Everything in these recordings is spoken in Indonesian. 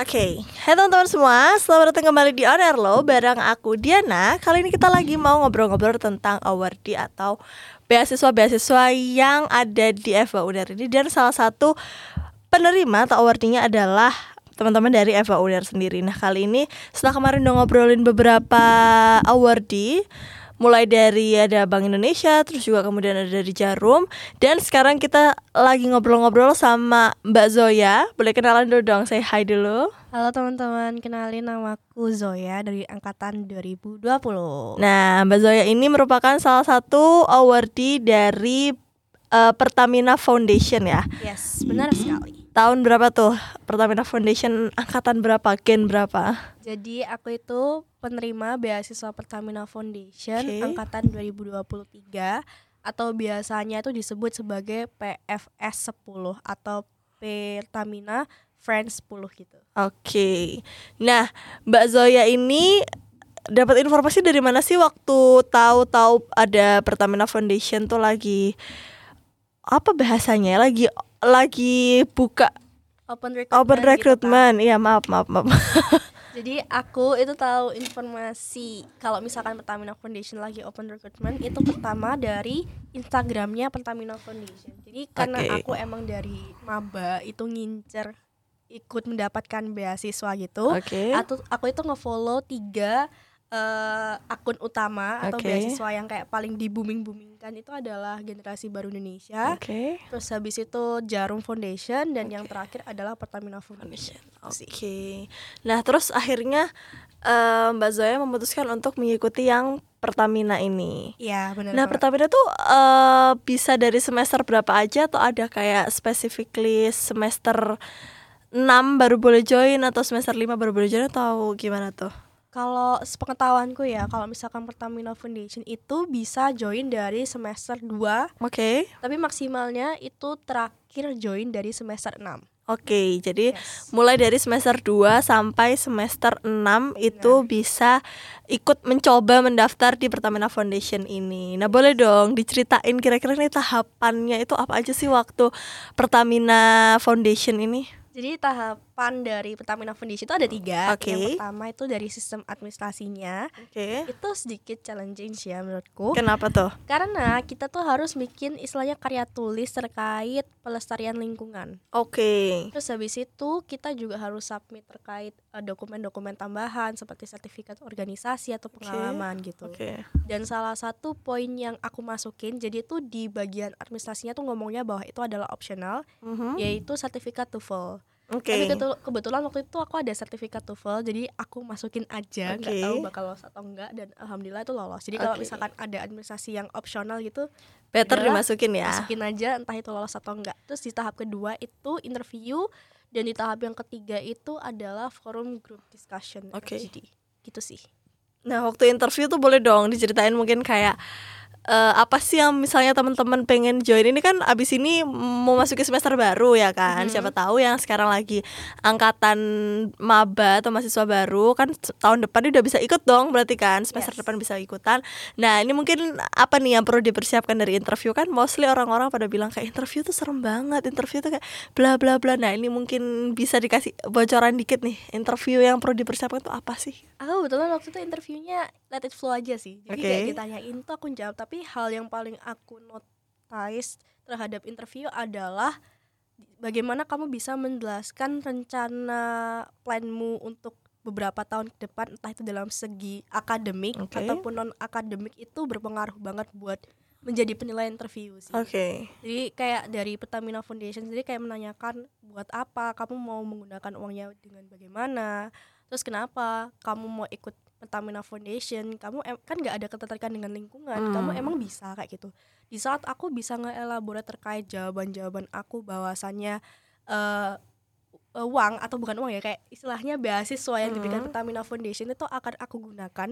Oke, hai teman-teman semua, selamat datang kembali di On Air Lo bareng aku Diana. Kali ini kita lagi mau ngobrol-ngobrol tentang awardee atau beasiswa-beasiswa yang ada di FA UNER ini dan salah satu penerima atau awardee-nya adalah teman-teman dari FA UNER sendiri. Nah, kali ini setelah kemarin udah ngobrolin beberapa awardee mulai dari ada Bank Indonesia, terus juga kemudian ada dari Jarum, dan sekarang kita lagi ngobrol-ngobrol sama Mbak Zoya. Boleh kenalan dulu dong, saya hai dulu. Halo teman-teman, kenalin namaku Zoya dari angkatan 2020. Nah, Mbak Zoya ini merupakan salah satu awardee dari uh, Pertamina Foundation ya. Yes, benar sekali. Tahun berapa tuh Pertamina Foundation angkatan berapa, gen berapa? Jadi aku itu penerima beasiswa Pertamina Foundation Oke. angkatan 2023 atau biasanya itu disebut sebagai PFS 10 atau Pertamina Friends 10 gitu. Oke. Nah, Mbak Zoya ini dapat informasi dari mana sih waktu tahu-tahu ada Pertamina Foundation tuh lagi apa bahasanya? Lagi lagi buka Open recruitment. open gitu kan. recruitment. Iya, maaf, maaf, maaf. Jadi aku itu tahu informasi kalau misalkan Pertamina Foundation lagi open recruitment itu pertama dari Instagramnya Pertamina Foundation. Jadi karena Oke. aku emang dari maba itu ngincer ikut mendapatkan beasiswa gitu. Oke. Aku aku itu ngefollow tiga eh, akun utama atau Oke. beasiswa yang kayak paling di booming boomingkan itu adalah Generasi Baru Indonesia. Oke. Terus habis itu Jarum Foundation dan yang terakhir adalah Pertamina Foundation. Oke. Sih. Nah, terus akhirnya eh, Mbak Zoya memutuskan untuk mengikuti yang Pertamina ini. Iya benar. Nah. Pertamina tuh eh, bisa dari semester berapa aja atau ada kayak specifically semester 6 baru boleh join atau semester 5 baru boleh join atau gimana tuh? Kalau sepengetahuanku ya, kalau misalkan Pertamina Foundation itu bisa join dari semester 2, Oke. tapi maksimalnya itu terakhir join dari semester 6. Oke, jadi Yes. mulai dari semester 2 sampai semester 6 itu bisa ikut mencoba mendaftar di Pertamina Foundation ini. Nah, boleh dong diceritain kira-kira nih tahapannya itu apa aja sih waktu Pertamina Foundation ini? Jadi tahapan dari Pertamina Foundation itu ada tiga. Oke. Yang pertama itu dari sistem administrasinya. Oke. Itu sedikit challenging sih ya menurutku. Kenapa tuh? Karena kita tuh harus bikin istilahnya karya tulis terkait pelestarian lingkungan. Oke. Terus habis itu kita juga harus submit terkait eh, dokumen-dokumen tambahan seperti sertifikat organisasi atau pengalaman gitu. Oke. Dan salah satu poin yang aku masukin jadi itu di bagian administrasinya tuh ngomongnya bahwa itu adalah optional Mhm. yaitu sertifikat TOEFL. Oke. Tapi kebetulan waktu itu aku ada sertifikat TOEFL jadi aku masukin aja nggak Oke. tahu bakal lolos atau enggak dan alhamdulillah itu lolos. Jadi kalau Oke. misalkan ada administrasi yang optional gitu Better dimasukin ya. masukin aja entah itu lolos atau enggak. Terus di tahap kedua itu interview dan di tahap yang ketiga itu adalah forum group discussion. Oke. FGD. Gitu sih. Nah, waktu interview tuh boleh dong diceritain mungkin kayak eh, apa sih yang misalnya teman-teman pengen join ini? Kan abis ini mau masuki semester baru ya kan? Mhm. siapa tahu yang sekarang lagi angkatan maba atau mahasiswa baru kan tahun depan dia udah bisa ikut dong berarti kan? Semester Yes. depan bisa ikutan. Nah ini mungkin apa nih yang perlu dipersiapkan dari interview? Kan mostly orang-orang pada bilang kayak interview tuh serem banget interview tuh kayak bla bla bla. Nah ini mungkin bisa dikasih bocoran dikit nih interview yang perlu dipersiapkan tuh apa sih? Aku kebetulan waktu itu interviewnya let it flow aja sih. Jadi Oke. kayak ditanyain tuh aku jawab. Tapi hal yang paling aku notice terhadap interview adalah bagaimana kamu bisa menjelaskan rencana planmu untuk beberapa tahun ke depan entah itu dalam segi akademik Oke. ataupun non akademik itu berpengaruh banget buat menjadi penilaian interview sih. oke Jadi kayak dari Pertamina Foundation sendiri kayak menanyakan buat apa kamu mau menggunakan uangnya dengan bagaimana, terus kenapa kamu mau ikut Pertamina Foundation, kamu em- kan nggak ada ketertarikan dengan lingkungan, Hmm. kamu emang bisa kayak gitu. Di saat aku bisa ngeelaborate terkait jawaban-jawaban aku bahwasannya eh eh, uang atau bukan uang ya kayak istilahnya beasiswa yang diberikan Hmm. Pertamina Foundation itu akan aku gunakan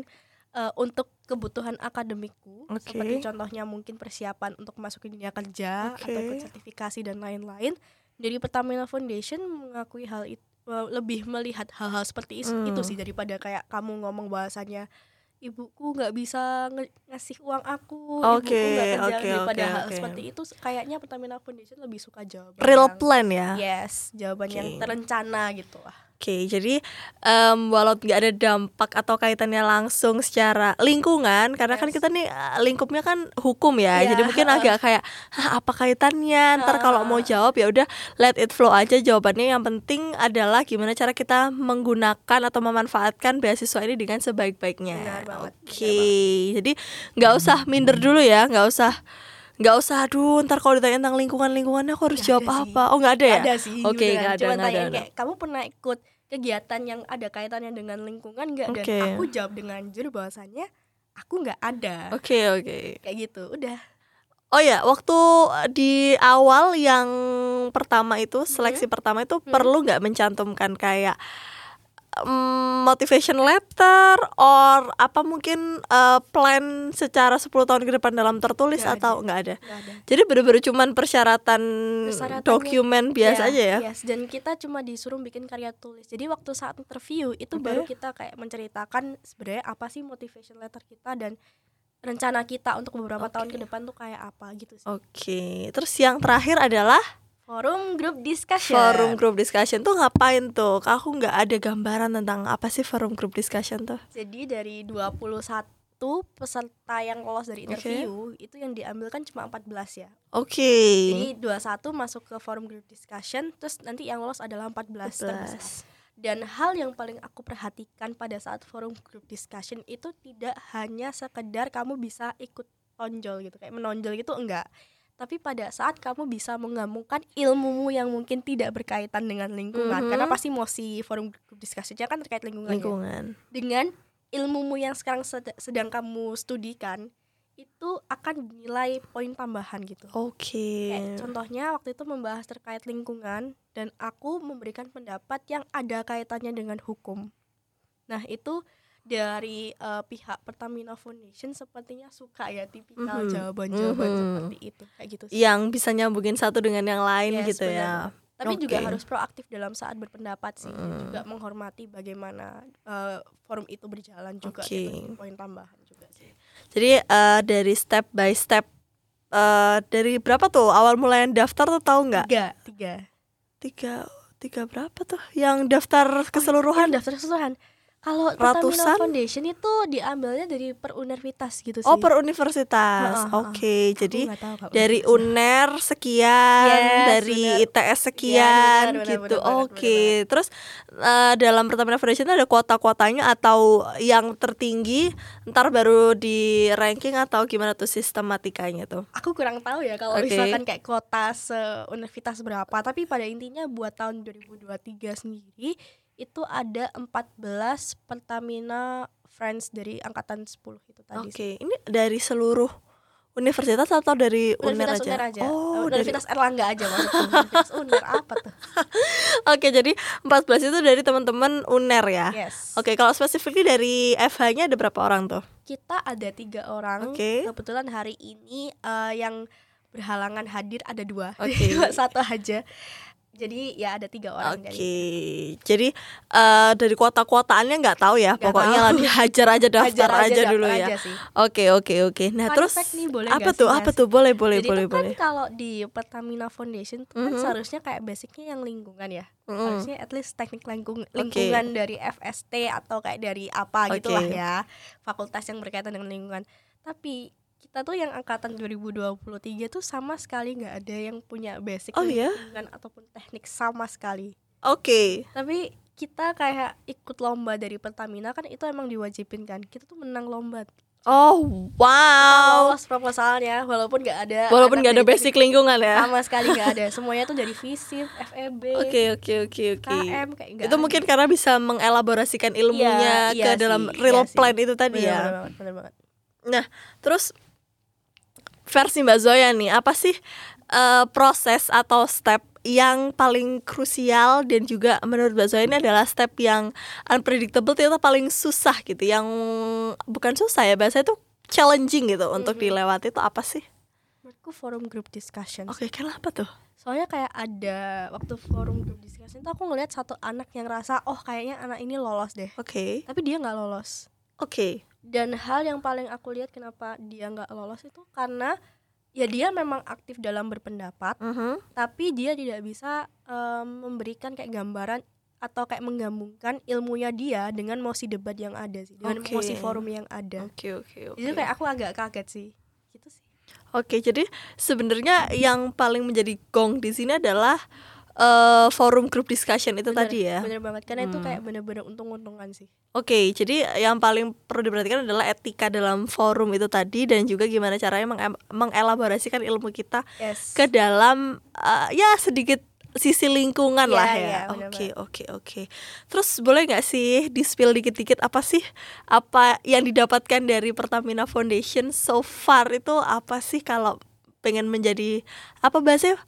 eh, untuk kebutuhan akademikku Oke. seperti contohnya mungkin persiapan untuk masukin dunia kerja Oke. atau sertifikasi dan lain-lain dari Pertamina Foundation mengakui hal itu lebih melihat hal-hal seperti Hmm. itu sih daripada kayak kamu ngomong bahasanya ibuku nggak bisa nge- ngasih uang aku Oke, ibuku nggak kerja oke, daripada oke, hal oke. seperti itu kayaknya Pertamina Foundation lebih suka jawaban real yang- plan ya yes jawaban yang Oke. terencana gitu lah Oke, jadi em, walau nggak ada dampak atau kaitannya langsung secara lingkungan, karena kan Yes. kita nih eh, lingkupnya kan hukum ya, Iya, jadi mungkin agak kayak "Hah, apa kaitannya? Ntar kalau mau jawab ya udah let it flow aja jawabannya. Yang penting adalah gimana cara kita menggunakan atau memanfaatkan beasiswa ini dengan sebaik-baiknya. Oke, jadi nggak usah minder dulu ya, nggak usah nggak usah aduh ntar kalau ditanya tentang lingkungan lingkungannya aku harus Nggak jawab ada sih. apa oh nggak ada ya ada sih oke beneran. nggak ada nggak ada, kayak kamu pernah ikut kegiatan yang ada kaitannya dengan lingkungan nggak? Oke. dan aku jawab dengan jujur bahwasannya aku nggak ada. Oke oke. Kayak gitu udah. Oh ya, waktu di awal yang pertama itu seleksi pertama itu perlu nggak mencantumkan kayak mm, motivation letter or apa mungkin eh, plan secara 10 tahun ke depan dalam tertulis Nggak atau nggak ada? nggak ada Jadi bener-bener cuman persyaratan dokumen biasa Iya, aja ya? yes. dan kita cuma disuruh bikin karya tulis jadi waktu saat interview itu Oke. baru kita kayak menceritakan sebenarnya apa sih motivation letter kita dan rencana kita untuk beberapa tahun Oke. ke depan tuh kayak apa gitu sih Oke, terus yang terakhir adalah forum group discussion forum group discussion tuh ngapain tuh? Aku nggak ada gambaran tentang apa sih forum group discussion tuh. Jadi dari 21 peserta yang lolos dari interview itu yang diambil kan cuma 14 ya. Oke. Jadi 21 masuk ke forum group discussion terus nanti yang lolos adalah 14 terbesar. 14. Dan hal yang paling aku perhatikan pada saat forum group discussion itu tidak hanya sekedar kamu bisa ikut tonjol gitu kayak menonjol gitu enggak. Tapi pada saat kamu bisa menggabungkan ilmumu yang mungkin tidak berkaitan dengan lingkungan Mhm. karena pasti mosi forum discussion kan terkait lingkungan. ya Lingkungan. dengan ilmumu yang sekarang sed- sedang kamu studikan itu akan dinilai poin tambahan gitu. Oke. Kayak contohnya waktu itu membahas terkait lingkungan dan aku memberikan pendapat yang ada kaitannya dengan hukum. Nah, itu dari eh, pihak Pertamina Foundation sepertinya suka ya tipikal Mhm. jawaban-jawaban Mhm. seperti itu kayak gitu sih. Yang bisa nyambungin satu dengan yang lain Yes, gitu ya. Tapi juga Oke. harus proaktif dalam saat berpendapat sih, dan Mm. juga menghormati bagaimana eh, forum itu berjalan juga Oke. gitu. poin tambahan juga sih. Jadi eh, dari step by step eh dari berapa tuh awal mulai daftar tuh tahu nggak? Tiga, tiga. Tiga tiga berapa tuh? Yang daftar keseluruhan? Yang daftar keseluruhan. Kalau Ratusan? Foundation itu diambilnya dari per universitas gitu sih. Oh per universitas. Oke, Aku jadi nggak tahu, dari universitas. UNER sekian, Yes, dari benar. ITS sekian Iya, benar, benar, gitu. benar banget, Oke. benar Terus eh, dalam Pertamina Foundation ada kuota-kuotanya atau yang tertinggi ntar baru di ranking atau gimana tuh sistematikanya tuh? Aku kurang tahu ya kalau Oke. misalkan kayak kota se-universitas berapa, tapi pada intinya buat tahun 2023 sendiri itu ada 14 Pertamina Friends dari angkatan 10 itu tadi. Oke, sih. ini dari seluruh universitas atau dari UNER Universitas aja? UNER aja. Oh, Eh, dari Universitas Erlangga aja maksudku. Universitas UNER apa tuh? Oke, jadi 14 itu dari teman-teman UNER ya. Yes. Oke, kalau spesifiknya dari FH-nya ada berapa orang tuh? kita ada tiga orang Oke. kebetulan hari ini eh, yang berhalangan hadir ada dua Oke. Cuma satu aja jadi ya ada tiga orang Oke, dari jadi eh, dari kuota-kuotaannya nggak tahu ya, Nggak pokoknya tahu. lah dihajar aja daftar Hajar aja, daftar dulu ya. aja. Oke, oke, oke. Nah, Fun terus nih, boleh apa tuh? sih, Apa tuh? Boleh, boleh, jadi boleh, tuh kan boleh. kalau di Pertamina Foundation kan Mhm. seharusnya kayak basicnya yang lingkungan ya Mm-mm. harusnya at least teknik lingkung lingkungan dari FST atau kayak dari apa Oke. gitulah ya fakultas yang berkaitan dengan lingkungan tapi kita tuh yang angkatan 2023 tuh sama sekali nggak ada yang punya basic Oh, iya? lingkungan ataupun teknik sama sekali Oke. tapi kita kayak ikut lomba dari Pertamina kan itu emang diwajibin kan kita tuh menang lomba Oh, wow. lolos proposalnya walaupun nggak ada Walaupun nggak ada basic lingkungan ya. sama sekali nggak ada semuanya tuh dari FISIP, FEB, Oke, oke, oke, oke. KM kayak Itu ada. mungkin karena bisa mengelaborasikan ilmunya Iya, ke iya dalam sih, real iya sih. plan itu tadi bener, ya. banget, bener banget. Terus versi Mbak Zoya nih, apa sih eh, proses atau step yang paling krusial dan juga menurut Mbak Zoya ini adalah step yang unpredictable itu paling susah gitu, yang bukan susah ya, bahasa itu challenging gitu untuk Mhm. dilewati itu apa sih? menurutku forum group discussion Oke, kenapa tuh? soalnya kayak ada waktu forum group discussion tuh aku ngeliat satu anak yang rasa oh kayaknya anak ini lolos deh Oke, tapi dia nggak lolos oke, dan hal yang paling aku lihat kenapa dia nggak lolos itu karena ya dia memang aktif dalam berpendapat Mhm. tapi dia tidak bisa em, memberikan kayak gambaran atau kayak menggabungkan ilmunya dia dengan mosi debat yang ada sih dengan Oke. mosi forum yang ada Oke oke oke. itu kayak aku agak kaget sih gitu sih Oke, jadi sebenarnya yang paling menjadi gong di sini adalah eh, forum group discussion itu Bener, tadi ya. bener banget karena itu Hmm. kayak bener-bener untung-untungan sih Oke, jadi yang paling perlu diperhatikan adalah etika dalam forum itu tadi dan juga gimana caranya mengem- mengelaborasikan ilmu kita yes ke dalam eh, ya sedikit sisi lingkungan Iya, lah iya, ya. benar Oke, oke, oke. Terus boleh nggak sih di-spill dikit-dikit apa sih apa yang didapatkan dari Pertamina Foundation so far itu apa sih kalau pengen menjadi apa bahasanya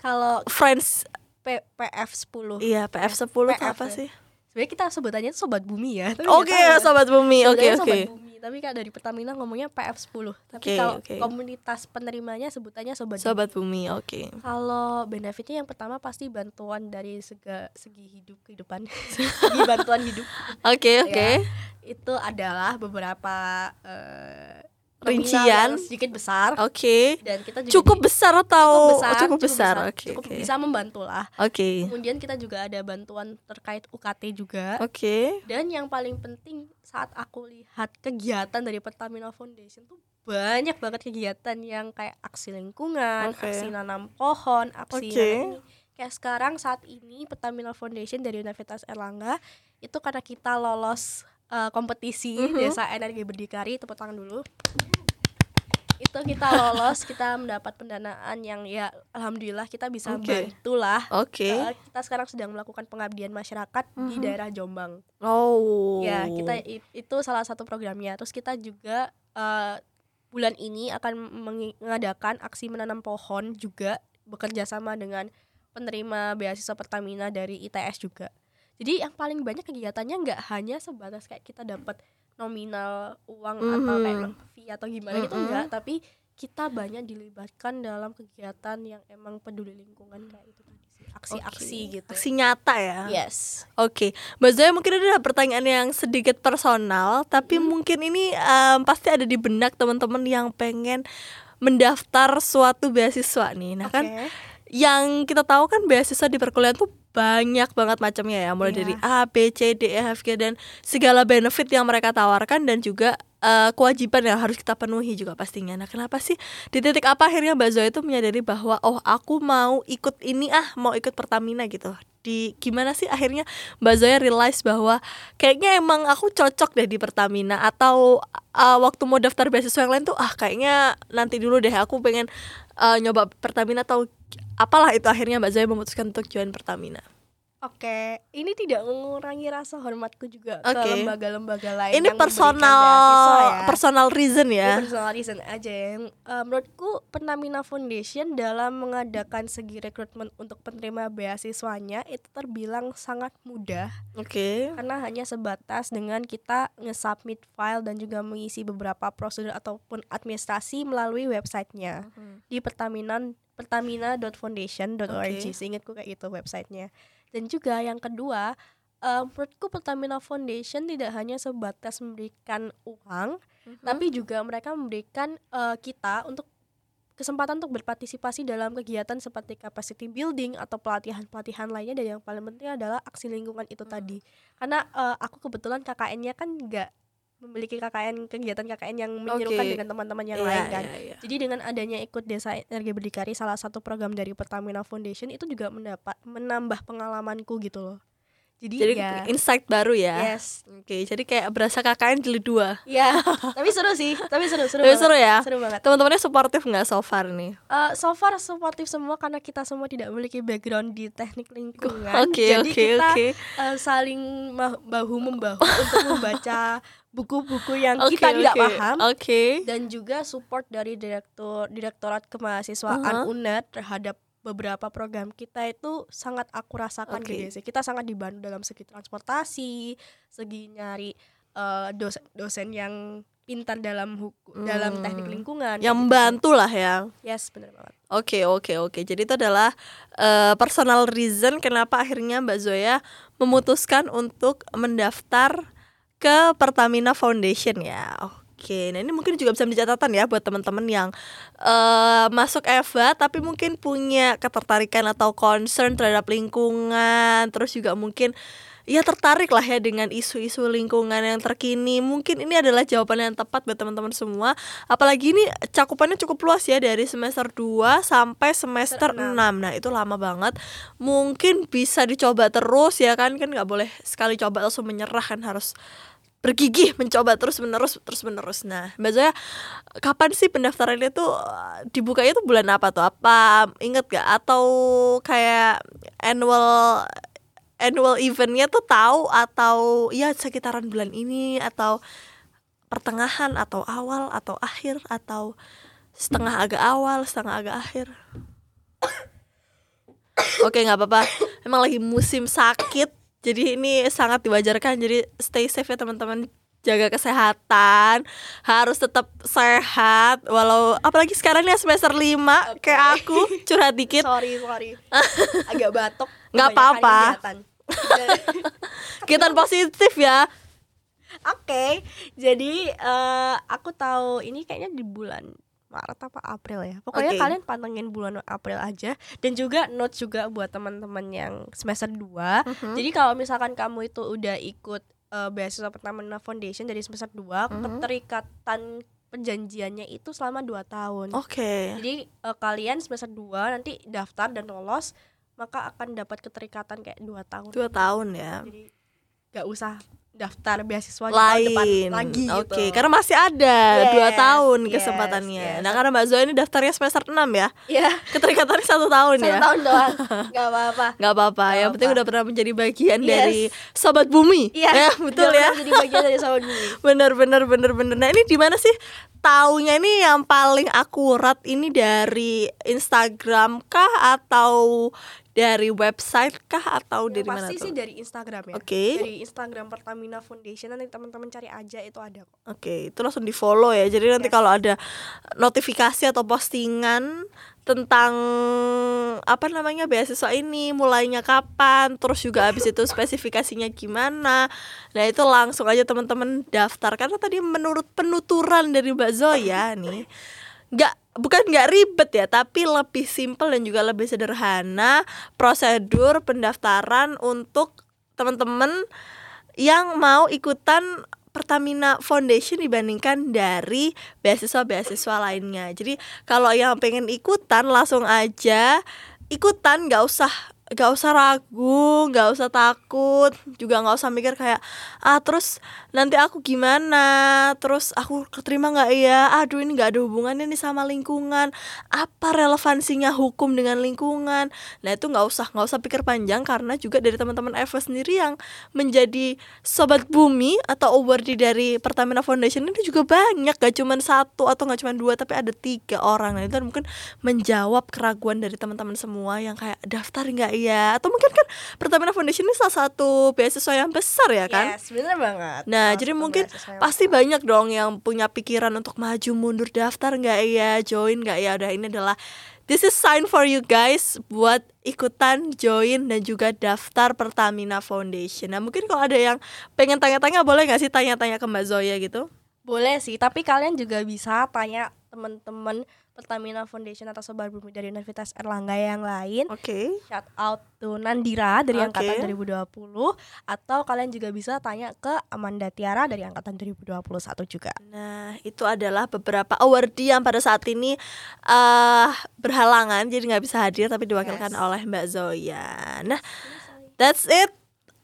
kalau friends P- PF 10 iya PF 10 itu PF apa ya. sih? sebenarnya kita sebutannya sobat bumi ya Oke, tahu ya. sobat bumi. Oke, oke. bumi tapi kayak dari Pertamina ngomongnya PF 10 tapi Oke, kalau oke. komunitas penerimanya sebutannya sobat. Sobat bumi, oke. Kalau benefitnya yang pertama pasti bantuan dari sega, segi hidup kehidupan, segi bantuan hidup Oke, oke. Ya. itu adalah beberapa nominal Rincian. sedikit besar Oke. dan kita juga Cukup di- besar atau cukup besar, oh, cukup besar? Oke, cukup oke. bisa membantu lah. Oke. Kemudian kita juga ada bantuan terkait UKT juga. Oke. Dan yang paling penting saat aku lihat kegiatan dari Pertamina Foundation tuh banyak banget kegiatan yang kayak aksi lingkungan, Oke. aksi nanam pohon, aksi nanam ini. Kayak sekarang saat ini Pertamina Foundation dari Universitas Erlangga itu karena kita lolos eh, kompetisi Mhm. Desa Energi Berdikari, tepuk tangan dulu. Itu kita lolos, kita mendapat pendanaan yang ya alhamdulillah kita bisa Oke. bantulah. Oke. Eh, kita sekarang sedang melakukan pengabdian masyarakat di Mhm. daerah Jombang. Oh. Ya, kita itu salah satu programnya. Terus kita juga eh, bulan ini akan mengadakan aksi menanam pohon juga bekerja sama dengan penerima beasiswa Pertamina dari ITS juga. Jadi yang paling banyak kegiatannya nggak hanya sebatas kayak kita dapat nominal uang atau kayak fee atau gimana gitu Mhm. enggak, tapi kita banyak dilibatkan dalam kegiatan yang emang peduli lingkungan kayak itu tadi sih, aksi-aksi Oke. gitu. Aksi nyata ya. Yes. Oke, Mbak Zoya mungkin ada pertanyaan yang sedikit personal, tapi Hmm. mungkin ini em, pasti ada di benak teman-teman yang pengen mendaftar suatu beasiswa nih. Nah kan Oke. yang kita tahu kan beasiswa di perkuliahan tuh banyak banget macamnya ya, mulai Iya. dari A, B, C, D, E, F, G dan segala benefit yang mereka tawarkan dan juga eh, kewajiban yang harus kita penuhi juga pastinya. Nah, kenapa sih di titik apa akhirnya Mbak Zoya itu menyadari bahwa oh aku mau ikut ini ah, mau ikut Pertamina gitu. Di gimana sih akhirnya Mbak Zoya realize bahwa kayaknya emang aku cocok deh di Pertamina atau eh, waktu mau daftar beasiswa yang lain tuh ah kayaknya nanti dulu deh aku pengen eh, nyoba Pertamina atau apalah itu akhirnya Mbak Zoya memutuskan untuk join Pertamina. Oke, ini tidak mengurangi rasa hormatku juga Oke. ke lembaga-lembaga lain. Ini yang personal ya. personal reason Ini ya. personal reason aja yang eh, menurutku Pertamina Foundation dalam mengadakan segi rekrutmen untuk penerima beasiswanya itu terbilang sangat mudah Oke. karena hanya sebatas dengan kita nge-submit file dan juga mengisi beberapa prosedur ataupun administrasi melalui websitenya di Pertamina pertamina.foundation.org Oke. seingatku kayak itu websitenya. Dan juga yang kedua eh, menurutku Pertamina Foundation tidak hanya sebatas memberikan uang tapi juga mereka memberikan eh, kita untuk kesempatan untuk berpartisipasi dalam kegiatan seperti capacity building atau pelatihan-pelatihan lainnya dan yang paling penting adalah aksi lingkungan itu tadi. Karena eh, aku kebetulan KKN-nya kan nggak memiliki KKN kegiatan KKN yang menyerukan Oke. dengan teman-teman yang Iya, lain kan iya, iya. jadi dengan adanya ikut Desa Energi Berdikari salah satu program dari Pertamina Foundation itu juga mendapat menambah pengalamanku gitu loh. Jadi, Jadi ya insight baru ya. yes. Oke, jadi kayak berasa KKN jilid dua. Ya, tapi seru sih, tapi seru seru. Tapi banget. seru ya. Seru banget. Teman-temannya suportif nggak so far nih? Eh, so far supportive semua karena kita semua tidak memiliki background di teknik lingkungan. Oke, Jadi oke, kita oke. eh, saling bahu membahu untuk membaca buku-buku yang Oke, kita tidak oke. paham Oke. dan juga support dari direktur direktorat kemahasiswaan Uh-huh. UNED terhadap beberapa program kita itu sangat aku rasakan Oke. gitu sih. Kita sangat dibantu dalam segi transportasi, segi nyari eh, dosen dosen yang pintar dalam hukum dalam Hmm. teknik lingkungan. Yang gitu membantu lah ya. Yes, benar banget. Oke oke oke. Jadi itu adalah eh, personal reason kenapa akhirnya Mbak Zoya memutuskan untuk mendaftar ke Pertamina Foundation ya. Oke, nah ini mungkin juga bisa menjadi catatan ya buat teman-teman yang uh, masuk Eva tapi mungkin punya ketertarikan atau concern terhadap lingkungan, terus juga mungkin ya tertarik lah ya dengan isu-isu lingkungan yang terkini. Mungkin ini adalah jawaban yang tepat buat teman-teman semua. Apalagi ini cakupannya cukup luas ya dari semester 2 sampai semester 6. Nah, itu lama banget. Mungkin bisa dicoba terus ya kan kan nggak boleh sekali coba langsung menyerah kan harus bergigih mencoba terus menerus terus menerus nah mbak Zoya kapan sih pendaftaran itu dibukanya itu bulan apa tuh? Apa inget gak? Atau kayak annual annual eventnya tuh tahu atau ya sekitaran bulan ini atau pertengahan atau awal atau akhir atau setengah agak awal setengah agak akhir? Oke nggak apa-apa. Emang lagi musim sakit jadi ini sangat diwajarkan. Jadi stay safe ya teman-teman. Jaga kesehatan. Harus tetap sehat. Walau apalagi sekarang ini semester 5 okay. kayak aku curhat dikit. Sorry sorry. Agak batuk. Nggak apa-apa. kita positif ya. Oke. Okay, jadi uh, aku tahu ini kayaknya di bulan Maret apa April ya pokoknya okay. kalian pantengin bulan April aja dan juga note juga buat teman-teman yang semester 2 uh -huh. jadi kalau misalkan kamu itu udah ikut uh, beasiswa Pertamina Foundation dari semester 2 uh -huh. keterikatan perjanjiannya itu selama 2 tahun. Oke. Okay. Jadi uh, kalian semester 2 nanti daftar dan lolos maka akan dapat keterikatan kayak 2 tahun. 2 tahun ya. Jadi gak usah daftar beasiswa lain depan lagi oke okay. gitu. karena masih ada yes, dua tahun yes, kesempatannya. yes. nah karena mbak Zoe ini daftarnya semester 6 ya. Iya. Keterikatannya satu tahun satu ya. satu tahun doang. Nggak apa-apa. Nggak apa-apa. Yang penting udah pernah menjadi bagian yes. dari sobat bumi. Iya. Ya, betul ya. jadi bagian dari sobat bumi. Bener bener bener bener nah ini di mana sih taunya ini yang paling akurat ini dari Instagram kah atau dari website kah atau ya, dari mana pasti tuh? sih dari Instagram ya. Oke. Okay. Dari Instagram Pertamina Foundation nanti teman-teman cari aja itu ada kok. Oke, okay, itu langsung di follow ya. Jadi nanti yes. kalau ada notifikasi atau postingan tentang apa namanya beasiswa ini mulainya kapan, terus juga habis itu spesifikasinya gimana. Nah, itu langsung aja teman-teman daftar karena tadi menurut penuturan dari Mbak Zoya nih nggak bukan nggak ribet ya tapi lebih simpel dan juga lebih sederhana prosedur pendaftaran untuk teman-teman yang mau ikutan Pertamina Foundation dibandingkan dari beasiswa-beasiswa lainnya. Jadi kalau yang pengen ikutan langsung aja ikutan nggak usah gak usah ragu, gak usah takut, juga gak usah mikir kayak ah terus nanti aku gimana, terus aku keterima nggak? Ya, aduh ini nggak ada hubungannya nih sama lingkungan, apa relevansinya hukum dengan lingkungan, nah itu nggak usah nggak usah pikir panjang karena juga dari teman-teman Eva sendiri yang menjadi sobat bumi atau awardee dari Pertamina Foundation ini juga banyak, gak cuma satu atau gak cuma dua tapi ada tiga orang, nah itu mungkin menjawab keraguan dari teman-teman semua yang kayak daftar nggak ya atau mungkin kan Pertamina Foundation ini salah satu beasiswa yang besar ya kan yes bener banget nah oh, jadi mungkin pasti besar. banyak dong yang punya pikiran untuk maju mundur daftar nggak ya join nggak ya udah ini adalah This is sign for you guys buat ikutan join dan juga daftar Pertamina Foundation. Nah mungkin kalau ada yang pengen tanya-tanya boleh nggak sih tanya-tanya ke Mbak Zoya gitu? Boleh sih, tapi kalian juga bisa tanya teman-teman Pertamina Foundation atau Sobat Bumi dari Universitas Erlangga yang lain. Oke. Okay. Shout out to Nandira dari okay. angkatan 2020 atau kalian juga bisa tanya ke Amanda Tiara dari angkatan 2021 juga. Nah, itu adalah beberapa awardee yang pada saat ini uh, berhalangan jadi nggak bisa hadir tapi diwakilkan yes. oleh Mbak Zoya. Nah, that's it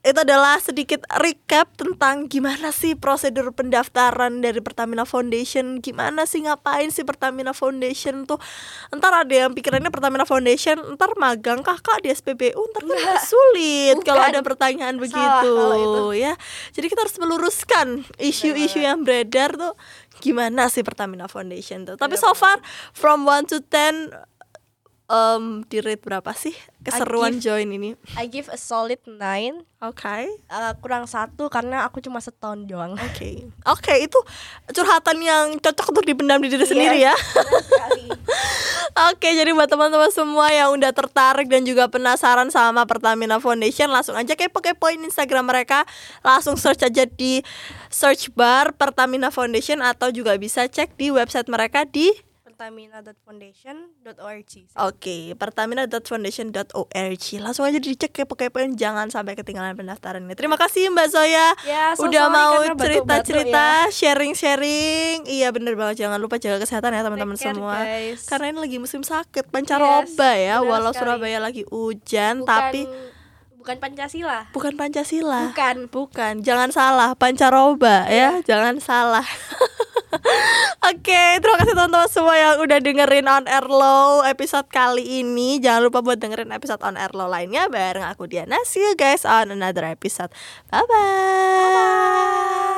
itu adalah sedikit recap tentang gimana sih prosedur pendaftaran dari Pertamina Foundation. Gimana sih ngapain sih Pertamina Foundation tuh? Ntar ada yang pikirannya Pertamina Foundation ntar magang kah kak di SPBU ntar kan sulit kalau ada pertanyaan Salah begitu ya. Jadi kita harus meluruskan isu-isu yang beredar tuh. Gimana sih Pertamina Foundation tuh? Tapi so far from 1 to 10 um, di rate berapa sih keseruan give, join ini? I give a solid 9 Oke okay. uh, Kurang satu karena aku cuma setahun doang Oke okay. Oke okay, itu curhatan yang cocok untuk dipendam di diri yes, sendiri ya Oke, jadi buat teman-teman semua yang udah tertarik dan juga penasaran sama Pertamina Foundation, langsung aja kepo-kepoin Instagram mereka, langsung search aja di search bar Pertamina Foundation atau juga bisa cek di website mereka di pertamina.foundation.org. Oke, pertamina.foundation.org. Langsung aja dicek kepo-kepoin jangan sampai ketinggalan pendaftaran ini. Terima kasih Mbak Zoya Ya, so udah mau batuk-batuk cerita-cerita, ya. sharing-sharing. Iya bener banget, jangan lupa jaga kesehatan ya teman-teman semua. guys. Karena ini lagi musim sakit, pancaroba ya. benar Walau sekali. Surabaya lagi hujan, Bukan- tapi bukan Pancasila. bukan Pancasila. Bukan. Bukan, jangan salah, pancaroba ya, jangan salah. Oke, terima kasih teman-teman semua yang udah dengerin on air low episode kali ini. Jangan lupa buat dengerin episode on air low lainnya bareng aku Diana. See you guys on another episode. Bye bye.